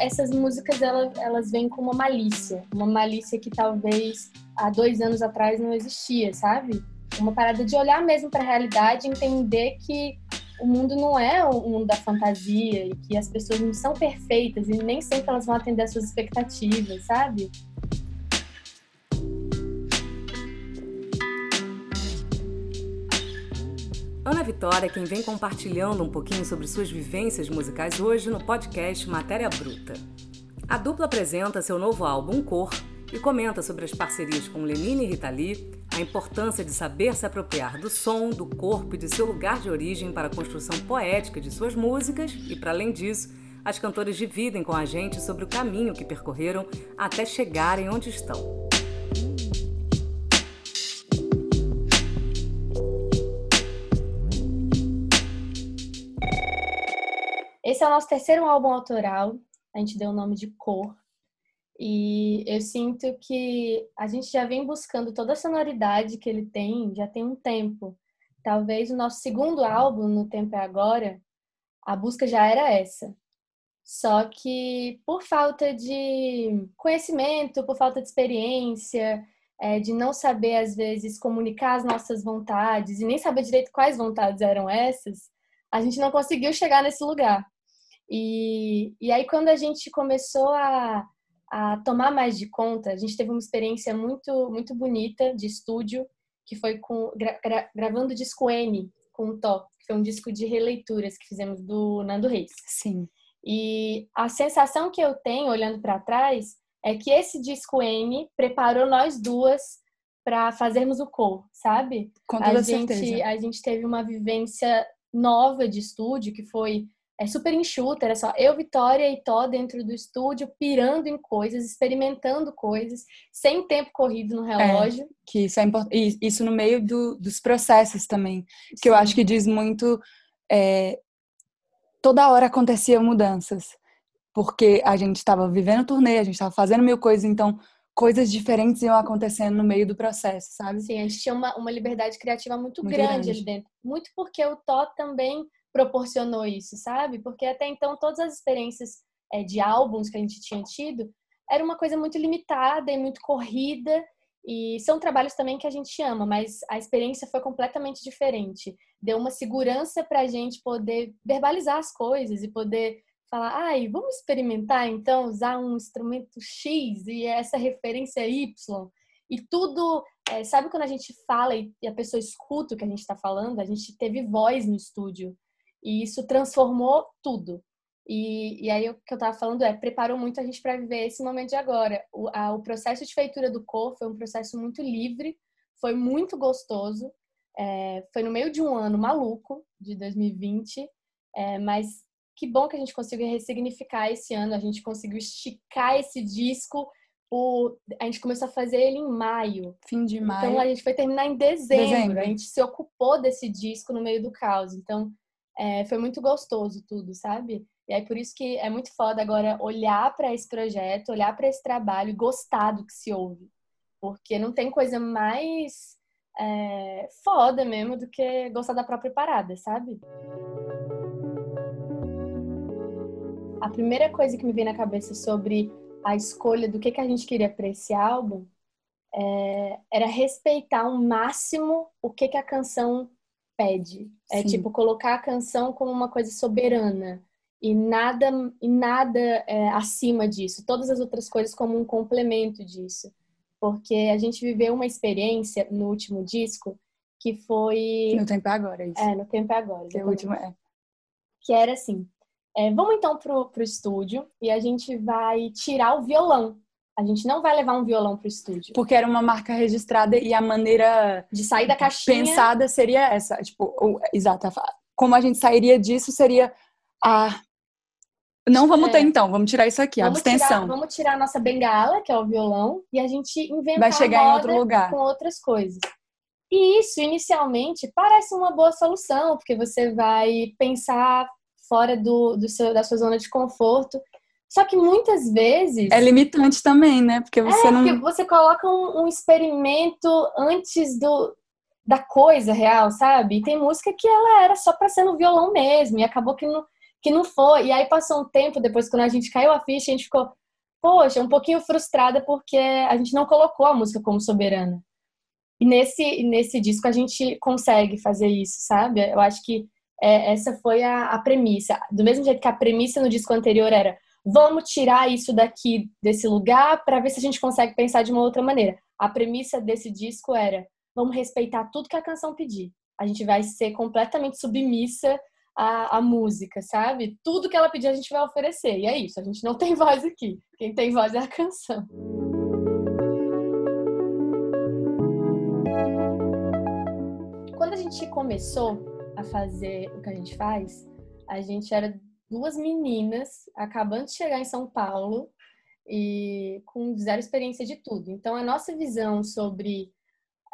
essas músicas elas, elas vêm com uma malícia, uma malícia que talvez há dois anos atrás não existia, sabe? Uma parada de olhar mesmo para a realidade, entender que o mundo não é o mundo da fantasia e que as pessoas não são perfeitas e nem sempre elas vão atender às suas expectativas, sabe? Ana Vitória é quem vem compartilhando um pouquinho sobre suas vivências musicais hoje no podcast Matéria Bruta. A dupla apresenta seu novo álbum Cor e comenta sobre as parcerias com Lenine e Rita Lee, a importância de saber se apropriar do som, do corpo e de seu lugar de origem para a construção poética de suas músicas e, para além disso, as cantoras dividem com a gente sobre o caminho que percorreram até chegarem onde estão. Esse é o nosso terceiro álbum autoral. A gente deu o nome de Cor. E eu sinto que a gente já vem buscando toda a sonoridade que ele tem já tem um tempo. Talvez o nosso segundo álbum, No Tempo é Agora, a busca já era essa. Só que por falta de conhecimento, por falta de experiência, é, de não saber, às vezes, comunicar as nossas vontades e nem saber direito quais vontades eram essas, a gente não conseguiu chegar nesse lugar. E, e aí, quando a gente começou a, a tomar mais de conta, a gente teve uma experiência muito, muito bonita de estúdio, que foi com, gra, gra, gravando o disco N com o Tó, que foi um disco de releituras que fizemos do Nando Reis. Sim. E a sensação que eu tenho, olhando para trás, é que esse disco N preparou nós duas para fazermos o cor, sabe? Com toda a gente, certeza. A gente teve uma vivência nova de estúdio, que foi é super enxuta, era só eu, Vitória e Tó dentro do estúdio, pirando em coisas, experimentando coisas, sem tempo corrido no relógio. É, que isso é importante. Isso no meio do, dos processos também, que Sim. eu acho que diz muito. É, toda hora aconteciam mudanças, porque a gente estava vivendo turnê, a gente estava fazendo mil coisas, então coisas diferentes iam acontecendo no meio do processo, sabe? Sim, a gente tinha uma, uma liberdade criativa muito, muito grande, grande ali dentro. Muito porque o Tó também proporcionou isso, sabe? Porque até então todas as experiências é, de álbuns que a gente tinha tido era uma coisa muito limitada e muito corrida e são trabalhos também que a gente ama, mas a experiência foi completamente diferente. Deu uma segurança para a gente poder verbalizar as coisas e poder falar, ai, vamos experimentar então usar um instrumento X e essa referência Y e tudo, é, sabe quando a gente fala e a pessoa escuta o que a gente está falando? A gente teve voz no estúdio. E isso transformou tudo. E, e aí o que eu estava falando é, preparou muito a gente para viver esse momento de agora. O, a, o processo de feitura do cor foi um processo muito livre, foi muito gostoso. É, foi no meio de um ano maluco, de 2020, é, mas que bom que a gente conseguiu ressignificar esse ano, a gente conseguiu esticar esse disco. O, a gente começou a fazer ele em maio. Fim de maio. Então a gente foi terminar em dezembro. dezembro. A gente se ocupou desse disco no meio do caos. Então é, foi muito gostoso tudo, sabe? E aí por isso que é muito foda agora olhar para esse projeto, olhar para esse trabalho e gostar do que se ouve. Porque não tem coisa mais é, foda mesmo do que gostar da própria parada, sabe? A primeira coisa que me veio na cabeça sobre a escolha do que, que a gente queria para esse álbum é, era respeitar ao máximo o que, que a canção pede. É tipo colocar a canção como uma coisa soberana e nada e nada é, acima disso. Todas as outras coisas como um complemento disso, porque a gente viveu uma experiência no último disco que foi no tempo é agora isso. É, no tempo é agora. Que, é o último, é. que era assim. É, vamos então pro, pro estúdio e a gente vai tirar o violão a gente não vai levar um violão pro estúdio. Porque era uma marca registrada e a maneira de sair da caixinha pensada seria essa, tipo, exato, como a gente sairia disso seria a não vamos é. ter então, vamos tirar isso aqui, vamos a abstenção. Tirar, vamos tirar a nossa bengala, que é o violão, e a gente inventar vai chegar em outro lugar com outras coisas. E isso inicialmente parece uma boa solução, porque você vai pensar fora do, do seu, da sua zona de conforto só que muitas vezes. É limitante também, né? Porque você é, não. Porque você coloca um, um, experimento antes do, da coisa real, sabe? E tem música que ela era só pra ser no violão mesmo, e acabou que não, que não foi. E aí passou um tempo depois, quando a gente caiu a ficha, a gente ficou, poxa, um pouquinho frustrada porque a gente não colocou a música como soberana. E nesse, nesse disco a gente consegue fazer isso, sabe? Eu acho que é, essa foi a, a premissa. Do mesmo jeito que a premissa no disco anterior era vamos tirar isso daqui desse lugar para ver se a gente consegue pensar de uma outra maneira. A premissa desse disco era vamos respeitar tudo que a canção pedir. A gente vai ser completamente submissa à, à música, sabe? Tudo que ela pedir a gente vai oferecer. E é isso, a gente não tem voz aqui. Quem tem voz é a canção. Quando a gente começou a fazer o que a gente faz, a gente era duas meninas acabando de chegar em São Paulo e com zero experiência de tudo. Então, a nossa visão sobre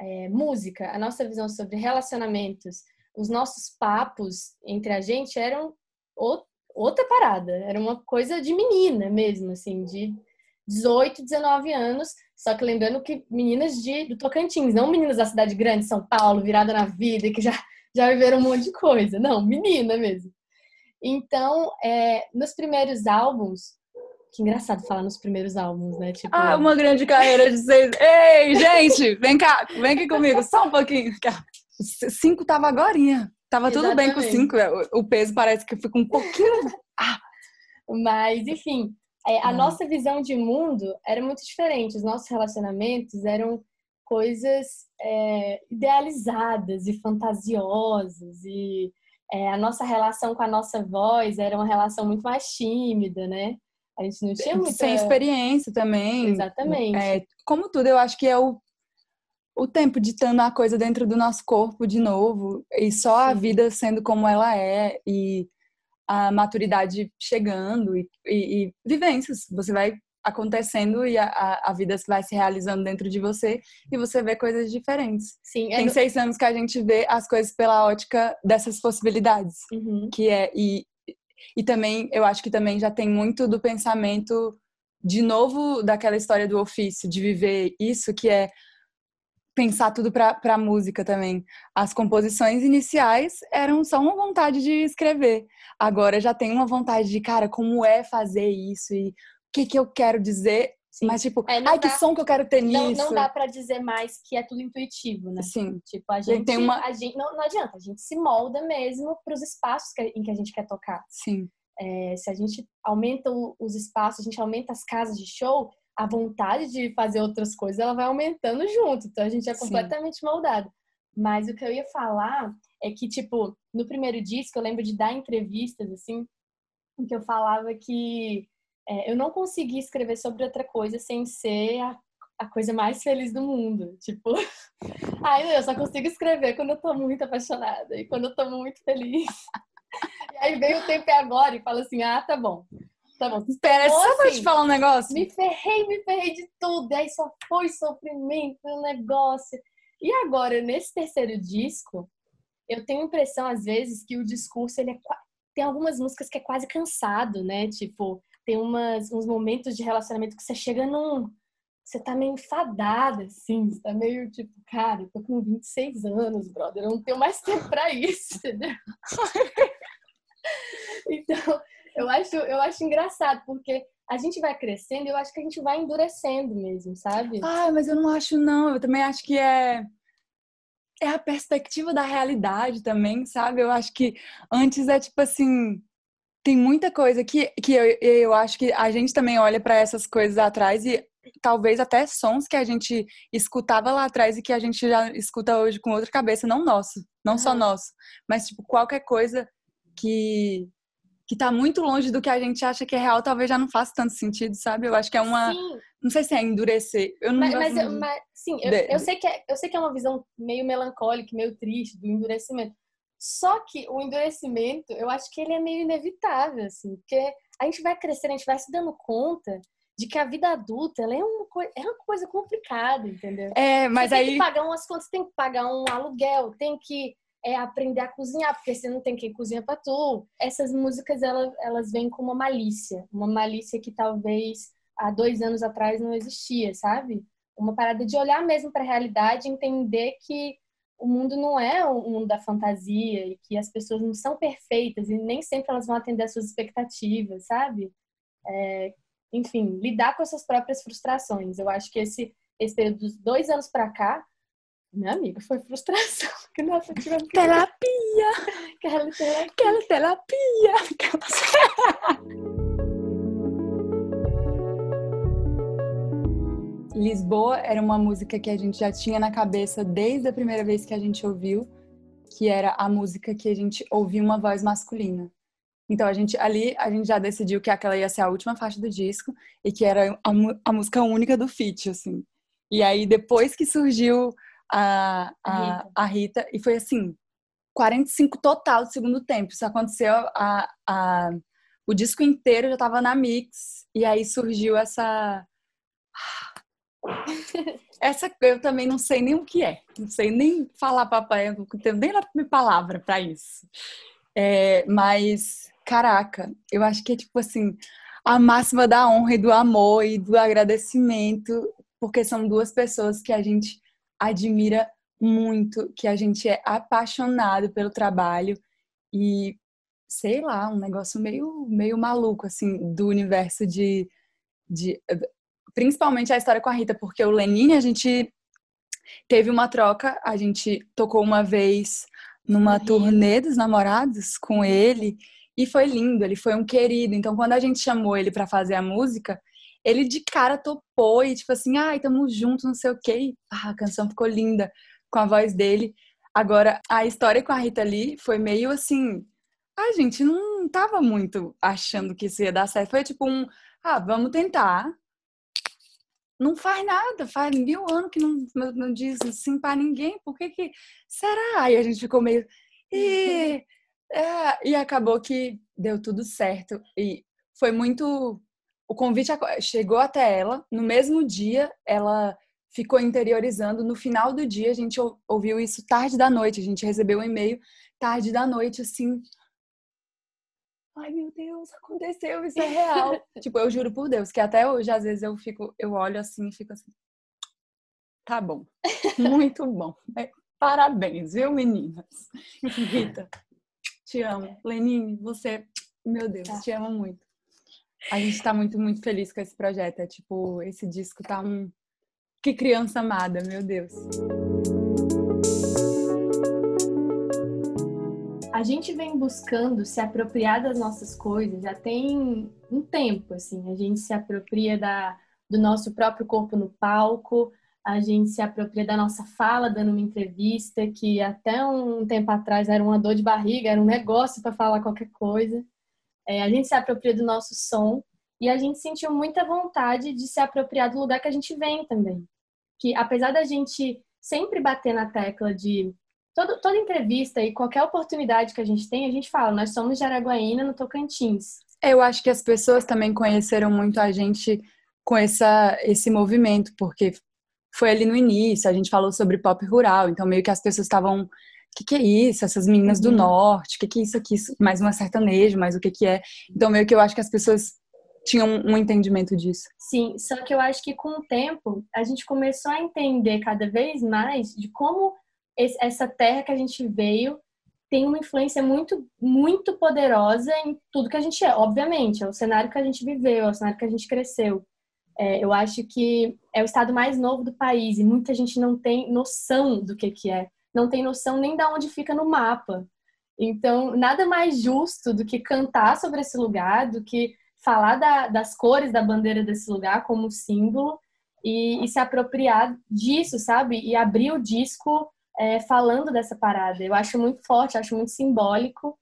é, música, a nossa visão sobre relacionamentos, os nossos papos entre a gente eram outra parada. Era uma coisa de menina mesmo, assim, de 18, 19 anos. Só que lembrando que meninas de, do Tocantins, não meninas da cidade grande, São Paulo, virada na vida, que já, já viveram um monte de coisa. Não, menina mesmo. Então, é, nos primeiros álbuns, que engraçado falar nos primeiros álbuns, né? Tipo, ah, uma grande carreira de seis. Ei, gente, vem cá, vem aqui comigo, só um pouquinho. Cinco tava agorinha. Tava Exatamente. tudo bem com cinco. É, o peso parece que fica um pouquinho. Ah. Mas, enfim, é, a hum. nossa visão de mundo era muito diferente. Os nossos relacionamentos eram coisas é, idealizadas e fantasiosas e é, a nossa relação com a nossa voz era uma relação muito mais tímida, né? A gente não tinha muita... Sem experiência também. Exatamente. É, como tudo, eu acho que é o, o tempo ditando a coisa dentro do nosso corpo de novo. E só a vida sendo como ela é. E a maturidade chegando. E, e, e vivências. Você vai acontecendo e a, a, vida vai se realizando dentro de você e você vê coisas diferentes. Sim, é Tem no... seis anos que a gente vê as coisas pela ótica dessas possibilidades, uhum. que é e, e também eu acho que também já tem muito do pensamento de novo daquela história do ofício, de viver isso que é pensar tudo para a música também. As composições iniciais eram só uma vontade de escrever. Agora já tem uma vontade de, cara, como é fazer isso e que, que eu quero dizer, Sim. mas tipo, é, ai, dá, que som que eu quero ter não, nisso. Não dá para dizer mais que é tudo intuitivo, né? Sim. Tipo, a gente, tem uma... a gente não, não adianta, a gente se molda mesmo para os espaços que, em que a gente quer tocar. Sim. É, se a gente aumenta os espaços, a gente aumenta as casas de show, a vontade de fazer outras coisas ela vai aumentando junto. Então a gente é completamente Sim. moldado. Mas o que eu ia falar é que, tipo, no primeiro disco eu lembro de dar entrevistas, assim, em que eu falava que é, eu não consegui escrever sobre outra coisa sem ser a, a coisa mais feliz do mundo. Tipo, ai, eu só consigo escrever quando eu tô muito apaixonada e quando eu tô muito feliz. E aí vem o tempo é agora e fala assim: ah, tá bom. Tá bom. Espera, então, só assim, pra te falar um negócio. Me ferrei, me ferrei de tudo. E aí só foi sofrimento, um negócio. E agora, nesse terceiro disco, eu tenho a impressão, às vezes, que o discurso ele é, tem algumas músicas que é quase cansado, né? Tipo, tem umas, uns momentos de relacionamento que você chega num. Você tá meio enfadada, assim, você tá meio tipo, cara, eu tô com 26 anos, brother, eu não tenho mais tempo pra isso, entendeu? então, eu acho, eu acho engraçado, porque a gente vai crescendo e eu acho que a gente vai endurecendo mesmo, sabe? Ah, mas eu não acho, não. Eu também acho que é. É a perspectiva da realidade também, sabe? Eu acho que antes é tipo assim tem muita coisa que, que eu, eu acho que a gente também olha para essas coisas atrás e talvez até sons que a gente escutava lá atrás e que a gente já escuta hoje com outra cabeça, não nosso, não uhum. só nosso, mas tipo qualquer coisa que que tá muito longe do que a gente acha que é real, talvez já não faça tanto sentido, sabe? Eu acho que é uma sim. não sei se é endurecer. Eu não mas, mas, eu, mas sim, eu, eu, sei que é, eu sei que é uma visão meio melancólica, meio triste do endurecimento. Só que o endurecimento, eu acho que ele é meio inevitável, assim, porque a gente vai crescendo, a gente vai se dando conta de que a vida adulta é, uma coisa, é uma coisa complicada, entendeu? É, mas você aí. Tem que pagar umas contas, tem que pagar um aluguel, tem que é, aprender a cozinhar, porque você não tem quem cozinha pra tu. Essas músicas, elas, elas vêm com uma malícia, uma malícia que talvez há dois anos atrás não existia, sabe? Uma parada de olhar mesmo para a realidade, entender que o mundo não é o mundo da fantasia e que as pessoas não são perfeitas e nem sempre elas vão atender às suas expectativas, sabe? É, enfim, lidar com essas próprias frustrações. Eu acho que esse, esse período dos dois anos para cá, minha amiga, foi frustração. Que nossa, tivemos que... Terapia! Aquela terapia! Aquela terapia! Lisboa era uma música que a gente já tinha na cabeça desde a primeira vez que a gente ouviu, que era a música que a gente ouvia uma voz masculina. Então a gente ali a gente já decidiu que aquela ia ser a última faixa do disco e que era a, a música única do feat, assim. E aí depois que surgiu a, a, Rita. a Rita e foi assim 45 total do segundo tempo. Isso aconteceu a, a o disco inteiro já estava na mix e aí surgiu essa essa eu também não sei nem o que é. Não sei nem falar papai, não tenho nem a palavra para isso. É, mas, caraca, eu acho que é tipo assim, a máxima da honra e do amor e do agradecimento, porque são duas pessoas que a gente admira muito, que a gente é apaixonado pelo trabalho e sei lá, um negócio meio meio maluco assim do universo de de principalmente a história com a Rita, porque o Lenine a gente teve uma troca, a gente tocou uma vez numa turnê dos namorados com ele e foi lindo, ele foi um querido. Então quando a gente chamou ele para fazer a música, ele de cara topou e tipo assim, ai, tamo junto, não sei o quê. Ah, a canção ficou linda com a voz dele. Agora, a história com a Rita Lee foi meio assim, a gente não tava muito achando que isso ia dar certo. Foi tipo um, ah, vamos tentar não faz nada, faz mil anos que não, não, não diz sim para ninguém, por que que será? Aí a gente ficou meio e, é, e acabou que deu tudo certo e foi muito o convite chegou até ela no mesmo dia ela ficou interiorizando no final do dia a gente ouviu isso tarde da noite a gente recebeu um e-mail tarde da noite assim ai meu Deus, aconteceu, isso é real. tipo, eu juro por Deus, que até hoje, às vezes, eu fico, eu olho assim e fico assim. Tá bom. Muito bom. É, parabéns, viu, meninas? Rita, te amo. Lenine, você, meu Deus, tá. te amo muito. A gente tá muito, muito feliz com esse projeto. É tipo, esse disco tá um. Que criança amada, meu Deus. A gente vem buscando se apropriar das nossas coisas já tem um tempo, assim. A gente se apropria da, do nosso próprio corpo no palco, a gente se apropria da nossa fala dando uma entrevista, que até um tempo atrás era uma dor de barriga, era um negócio para falar qualquer coisa. É, a gente se apropria do nosso som e a gente sentiu muita vontade de se apropriar do lugar que a gente vem também. Que apesar da gente sempre bater na tecla de Todo, toda entrevista e qualquer oportunidade que a gente tem, a gente fala, nós somos de Araguaína, no Tocantins. Eu acho que as pessoas também conheceram muito a gente com essa, esse movimento, porque foi ali no início, a gente falou sobre pop rural, então meio que as pessoas estavam o que, que é isso? Essas meninas uhum. do norte, o que, que é isso aqui? Mais uma sertanejo, mais o que, que é? Então, meio que eu acho que as pessoas tinham um entendimento disso. Sim, só que eu acho que com o tempo a gente começou a entender cada vez mais de como essa terra que a gente veio tem uma influência muito, muito poderosa em tudo que a gente é. Obviamente, é o cenário que a gente viveu, é o cenário que a gente cresceu. É, eu acho que é o estado mais novo do país e muita gente não tem noção do que, que é. Não tem noção nem de onde fica no mapa. Então, nada mais justo do que cantar sobre esse lugar, do que falar da, das cores da bandeira desse lugar como símbolo e, e se apropriar disso, sabe? E abrir o disco é, falando dessa parada. Eu acho muito forte, acho muito simbólico.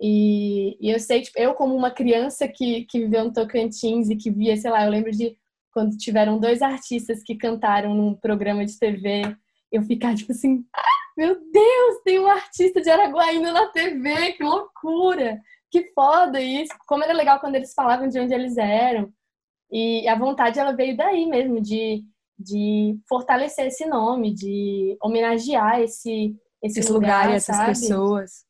E, e, eu sei, tipo, eu como uma criança que, que viveu no Tocantins e que via, sei lá, eu lembro de quando tiveram dois artistas que cantaram num programa de TV, eu ficar tipo assim, ah, meu Deus, tem um artista de Araguaína na TV, que loucura! Que foda isso! Como era legal quando eles falavam de onde eles eram. E a vontade, ela veio daí mesmo, de de fortalecer esse nome, de homenagear esse, esse, esse lugar, lugar essas sabe? pessoas.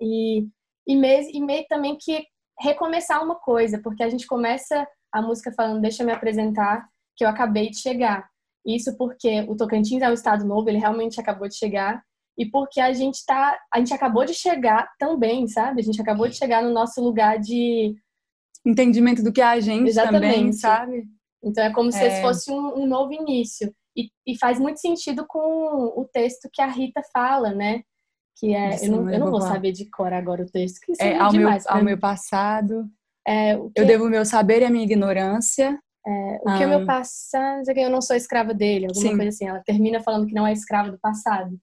E, e, meio, e meio também que recomeçar uma coisa, porque a gente começa a música falando, deixa eu me apresentar, que eu acabei de chegar. Isso porque o Tocantins é um estado novo, ele realmente acabou de chegar. e porque a gente tá, a gente acabou de chegar também, sabe? A gente acabou de chegar no nosso lugar de entendimento do que é a gente Exatamente. também, sabe? Então é como é. se fosse um, um novo início. E, e, faz muito sentido com o texto que a Rita fala, né? Que é. eu não, eu não vou saber de cor agora o texto, que é, é ao, meu, ao meu passado. É, eu devo o meu saber e a minha ignorância. É, o que é o meu passado, eu não sou escrava dele, alguma sim. coisa assim. Ela termina falando que não é escrava do passado.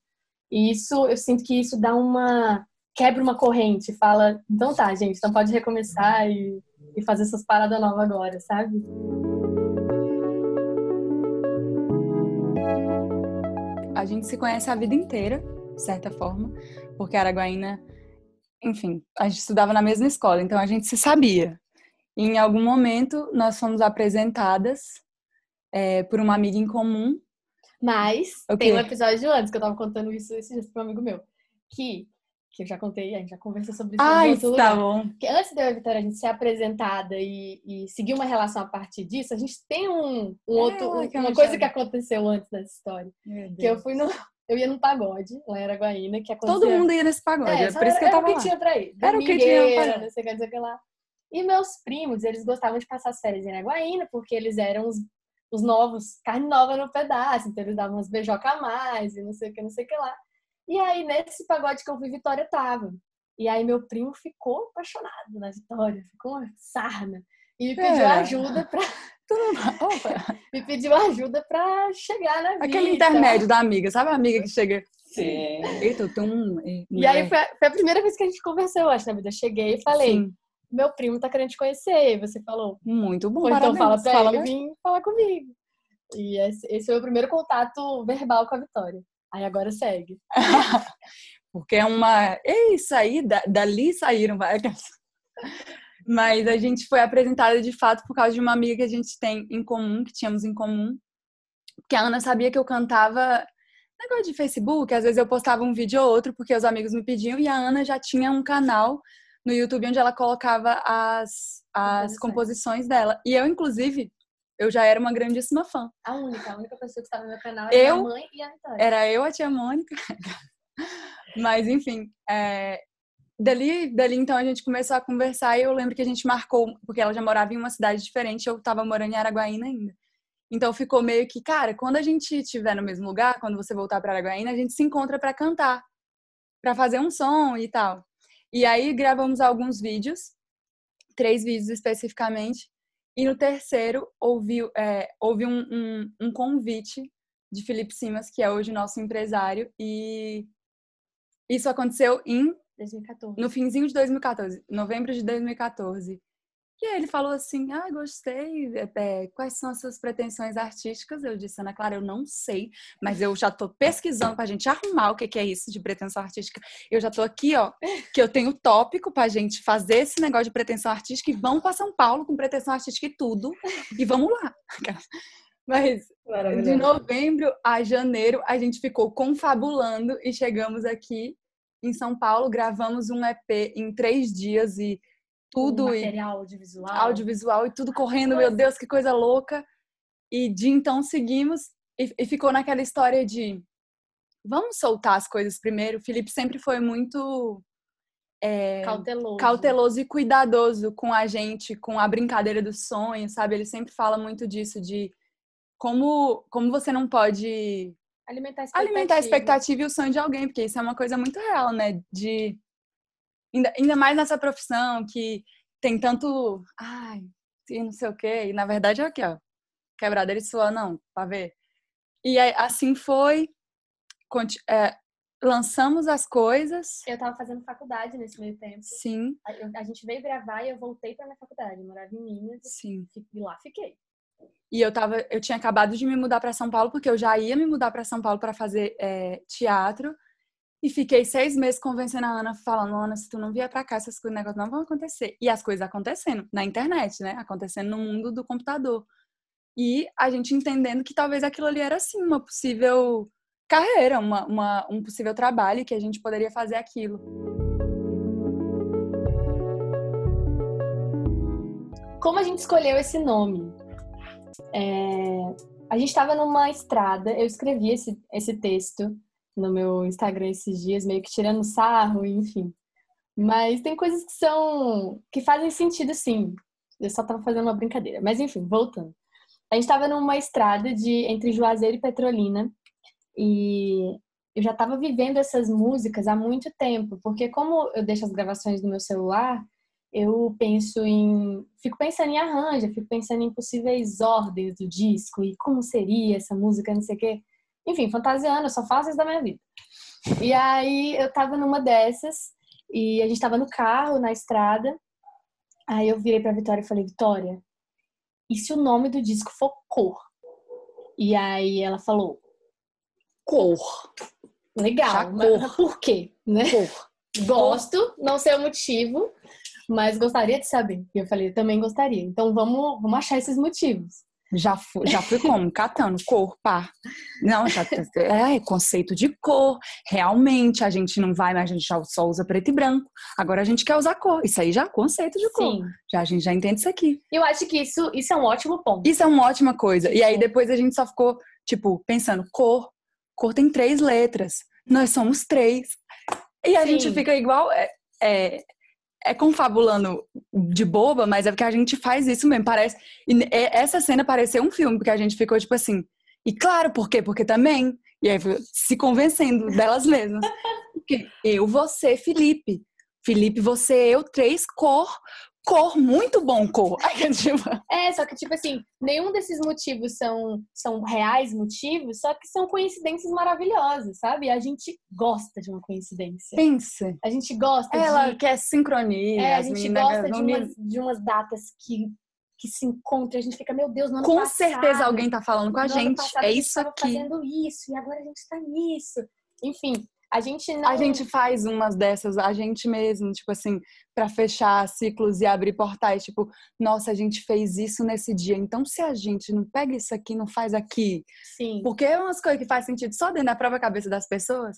E isso, eu sinto que isso dá uma. quebra uma corrente, fala, então tá, gente, então pode recomeçar e, e fazer essas paradas novas agora, sabe? A gente se conhece a vida inteira, de certa forma, porque a Araguaína, enfim, a gente estudava na mesma escola, então a gente se sabia. E em algum momento nós fomos apresentadas é, por uma amiga em comum. Mas tem um episódio antes que eu tava contando isso esses dias para um amigo meu, que que eu já contei, a gente já conversou sobre isso ah, isso tá bom. Porque antes da Vitória a gente ser apresentada e, e, seguir uma relação a partir disso, a gente tem um, um é, outro, uma coisa que aconteceu antes dessa história. Que eu fui no, eu ia num pagode lá em Araguaína, que acontecia... Todo mundo ia nesse pagode, é, é por isso que eu tava era o que tinha pra ir. Era o que tinha pra ir. Não sei o que, não sei o que lá. E meus primos, eles gostavam de passar as férias em Araguaína, porque eles eram os, os novos, carne nova no pedaço, então eles davam umas beijoca a mais e não sei o que, não sei o que lá. E aí, nesse pagode que eu vi, Vitória tava. E aí, meu primo ficou apaixonado na Vitória, ficou uma sarna. E me pediu é. ajuda pra. me pediu ajuda pra chegar na vida. Aquele intermédio da amiga, sabe a amiga que chega. Sim. Eita, tum. E aí foi a, foi a, primeira vez que a gente conversou, eu acho, na vida. Eu cheguei e falei. Sim. Meu primo tá querendo te conhecer. E você falou. Muito bom. então fala pra fala ele vir falar comigo. E esse, esse foi o primeiro contato verbal com a Vitória. Aí agora segue. Porque é uma. É isso aí, dali saíram várias. Mas a gente foi apresentada de fato por causa de uma amiga que a gente tem em comum, que tínhamos em comum. Que a Ana sabia que eu cantava negócio de Facebook, às vezes eu postava um vídeo ou outro porque os amigos me pediam, e a Ana já tinha um canal no YouTube onde ela colocava as, as composições dela. E eu, inclusive, eu já era uma grandíssima fã. A única, a única pessoa que estava no meu canal era eu, a mãe e a Vitória. Era eu, a tia Mônica. Mas, enfim, é, dali, dali então a gente começou a conversar e eu lembro que a gente marcou, porque ela já morava em uma cidade diferente, eu estava morando em Araguaína ainda. Então ficou meio que, cara, quando a gente estiver no mesmo lugar, quando você voltar para Araguaína, a gente se encontra para cantar, para fazer um som e tal. E aí gravamos alguns vídeos, três vídeos especificamente, e no terceiro, houve, é, houve um, um, um, convite de Felipe Simas, que é hoje nosso empresário, e isso aconteceu em 2014. no finzinho de 2014, novembro de 2014. E aí ele falou assim: Ah, gostei. É, quais são as suas pretensões artísticas? Eu disse, Ana Clara, eu não sei, mas eu já estou pesquisando para a gente arrumar o que, que é isso de pretensão artística. Eu já estou aqui, ó, que eu tenho tópico para a gente fazer esse negócio de pretensão artística e vamos para São Paulo com pretensão artística e tudo. E vamos lá. Mas de novembro a janeiro a gente ficou confabulando e chegamos aqui em São Paulo, gravamos um EP em três dias e tudo. material audiovisual. Audiovisual e tudo correndo, meu Deus, que coisa louca. E de então seguimos e, e ficou naquela história de vamos soltar as coisas primeiro. O Felipe sempre foi muito é, cauteloso. cauteloso e cuidadoso com a gente, com a brincadeira do sonho, sabe? Ele sempre fala muito disso, de como, como você não pode alimentar a, expectativa. alimentar a expectativa e o sonho de alguém, porque isso é uma coisa muito real, né? De ainda, ainda mais nessa profissão que tem tanto, ai, e não sei o quê, e na verdade é aqui, ó, quebradeira e suor, não, pra ver. E aí, assim foi, é, lançamos as coisas. Eu tava fazendo faculdade nesse meio tempo. Sim. A, eu, a gente veio gravar e eu voltei pra minha faculdade, eu morava em Minas. Sim. E lá fiquei. E eu tava, eu tinha acabado de me mudar para São Paulo porque eu já ia me mudar para São Paulo para fazer é, teatro e fiquei seis meses convencendo a Ana, falando, Ana, se tu não vier pra cá, essas coisas, não vão acontecer. E as coisas acontecendo na internet, né? Acontecendo no mundo do computador. E a gente entendendo que talvez aquilo ali era, sim, uma possível carreira, uma, uma, um possível trabalho que a gente poderia fazer aquilo. Como a gente escolheu esse nome? É... A gente estava numa estrada, eu escrevi esse, esse texto no meu Instagram esses dias, meio que tirando sarro, enfim. Mas tem coisas que são. que fazem sentido, sim. Eu só tava fazendo uma brincadeira. Mas enfim, voltando. A gente tava numa estrada de entre Juazeiro e Petrolina. E eu já estava vivendo essas músicas há muito tempo, porque como eu deixo as gravações no meu celular, eu penso em. Fico pensando em arranjo, fico pensando em possíveis ordens do disco e como seria essa música, não sei o quê. Enfim, fantasiando, eu só faço isso da minha vida. E aí eu tava numa dessas e a gente tava no carro, na estrada. Aí eu virei pra Vitória e falei: Vitória, e se o nome do disco for Cor? E aí ela falou: Cor. Legal, mas por quê? Né? Cor. Gosto, não sei o motivo, mas gostaria de saber. E eu falei, eu também gostaria. Então vamos, vamos achar esses motivos. Já fui, já fui como? Catando cor, pá. Não, já é conceito de cor. Realmente, a gente não vai, mas a gente só usa preto e branco. Agora a gente quer usar cor. Isso aí já é conceito de cor. Sim. Já a gente já entende isso aqui. Eu acho que isso, isso é um ótimo ponto. Isso é uma ótima coisa. E aí depois a gente só ficou, tipo, pensando, cor. Cor tem três letras. Nós somos três. E a Sim. gente fica igual. É, é, é confabulando de boba, mas é porque a gente faz isso mesmo. Parece. E essa cena pareceu um filme, porque a gente ficou tipo assim. E claro, por quê? Porque também. E aí se convencendo delas mesmas. Porque eu, você, Felipe. Felipe, você, eu, três, cor, cor, muito bom cor. é, só que, tipo assim, nenhum desses motivos são, são reais motivos, só que são coincidências maravilhosas, sabe? A gente gosta de uma coincidência. Pensa. A gente gosta Ela de... quer sincronia. É, a gente gosta de umas, de umas datas que que se encontram, a gente fica, meu Deus, no ano Com passado, certeza alguém tá falando com a gente. É isso aqui. fazendo isso, e agora a gente tá nisso. Enfim, a gente não... A gente faz umas dessas, a gente mesmo, tipo assim, para fechar ciclos e abrir portais, tipo, nossa, a gente fez isso nesse dia, então se a gente não pega isso aqui, não faz aqui. Sim. Porque é umas coisas que faz sentido só dentro da própria cabeça das pessoas.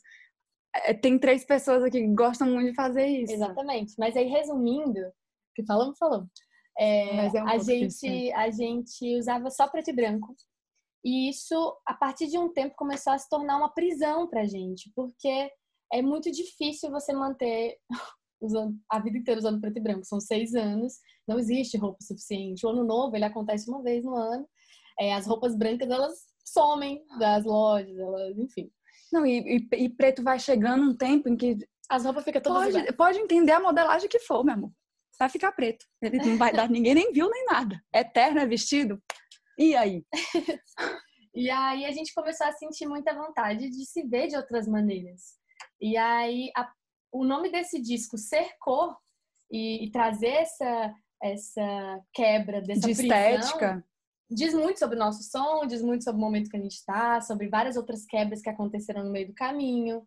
É, tem três pessoas aqui que gostam muito de fazer isso. Exatamente. Mas aí, resumindo, que falamos, falamos. É, é um a, gente, a gente usava só preto e branco. E isso, a partir de um tempo, começou a se tornar uma prisão pra gente, porque é muito difícil você manter usando, a vida inteira usando preto e branco. São seis anos, não existe roupa suficiente. O ano novo, ele acontece uma vez no ano. É, as roupas brancas, elas somem das lojas, elas, enfim. Não, e, e, e preto vai chegando um tempo em que as roupas ficam todas pode, pode entender a modelagem que for, meu amor. Vai ficar preto. Ele não vai dar, ninguém nem viu nem nada. Eterno é vestido, e aí? e aí a gente começou a sentir muita vontade de se ver de outras maneiras. E aí a, o nome desse disco, Ser Cor, e, e trazer essa, essa quebra dessa de prisão, estética, diz muito sobre o nosso som, diz muito sobre o momento que a gente está, sobre várias outras quebras que aconteceram no meio do caminho.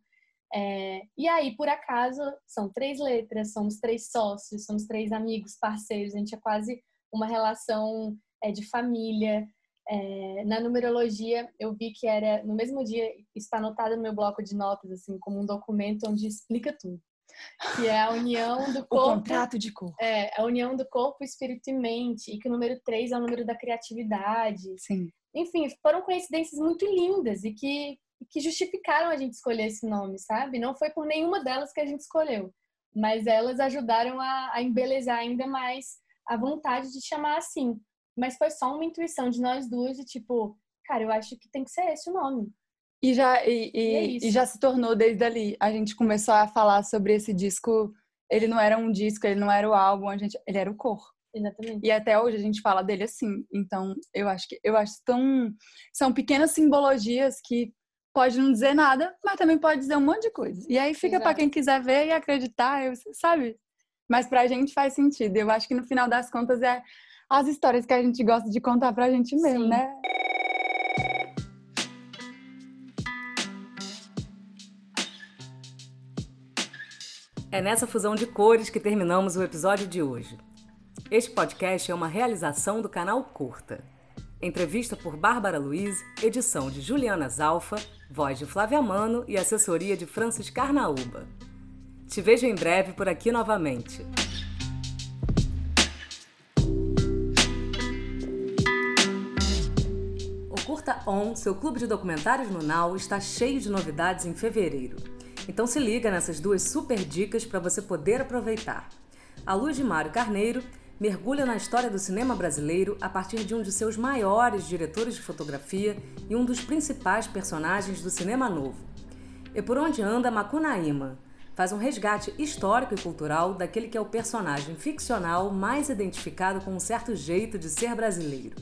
É, e aí, por acaso, são três letras, somos três sócios, somos três amigos, parceiros, a gente é quase uma relação é, de família. É, na numerologia, eu vi que era no mesmo dia, está anotado no meu bloco de notas, assim, como um documento onde explica tudo. Que é a união do corpo. o contrato de corpo. É, a união do corpo, espírito e mente. E que o número 3 é o número da criatividade. Sim. Enfim, foram coincidências muito lindas e que, que justificaram a gente escolher esse nome, sabe? Não foi por nenhuma delas que a gente escolheu, mas elas ajudaram a, a embelezar ainda mais a vontade de chamar assim. Mas foi só uma intuição de nós duas de tipo, cara, eu acho que tem que ser esse o nome. E já, e, e, é e já se tornou desde ali. A gente começou a falar sobre esse disco. Ele não era um disco, ele não era o álbum, a gente, ele era o cor. Exatamente. E até hoje a gente fala dele assim. Então, eu acho que eu acho tão são pequenas simbologias que pode não dizer nada, mas também pode dizer um monte de coisa. E aí fica para quem quiser ver e acreditar, eu, sabe? Mas pra gente faz sentido. Eu acho que no final das contas é as histórias que a gente gosta de contar pra gente mesmo, Sim. né? É nessa fusão de cores que terminamos o episódio de hoje. Este podcast é uma realização do canal Curta. Entrevista por Bárbara Luiz, edição de Juliana Zalfa, voz de Flávia Mano e assessoria de Francis Carnaúba. Te vejo em breve por aqui novamente. On, seu clube de documentários no Now, está cheio de novidades em fevereiro. Então se liga nessas duas super dicas para você poder aproveitar. A luz de Mário Carneiro mergulha na história do cinema brasileiro a partir de um de seus maiores diretores de fotografia e um dos principais personagens do cinema novo. E por onde anda Macunaíma? Faz um resgate histórico e cultural daquele que é o personagem ficcional mais identificado com um certo jeito de ser brasileiro.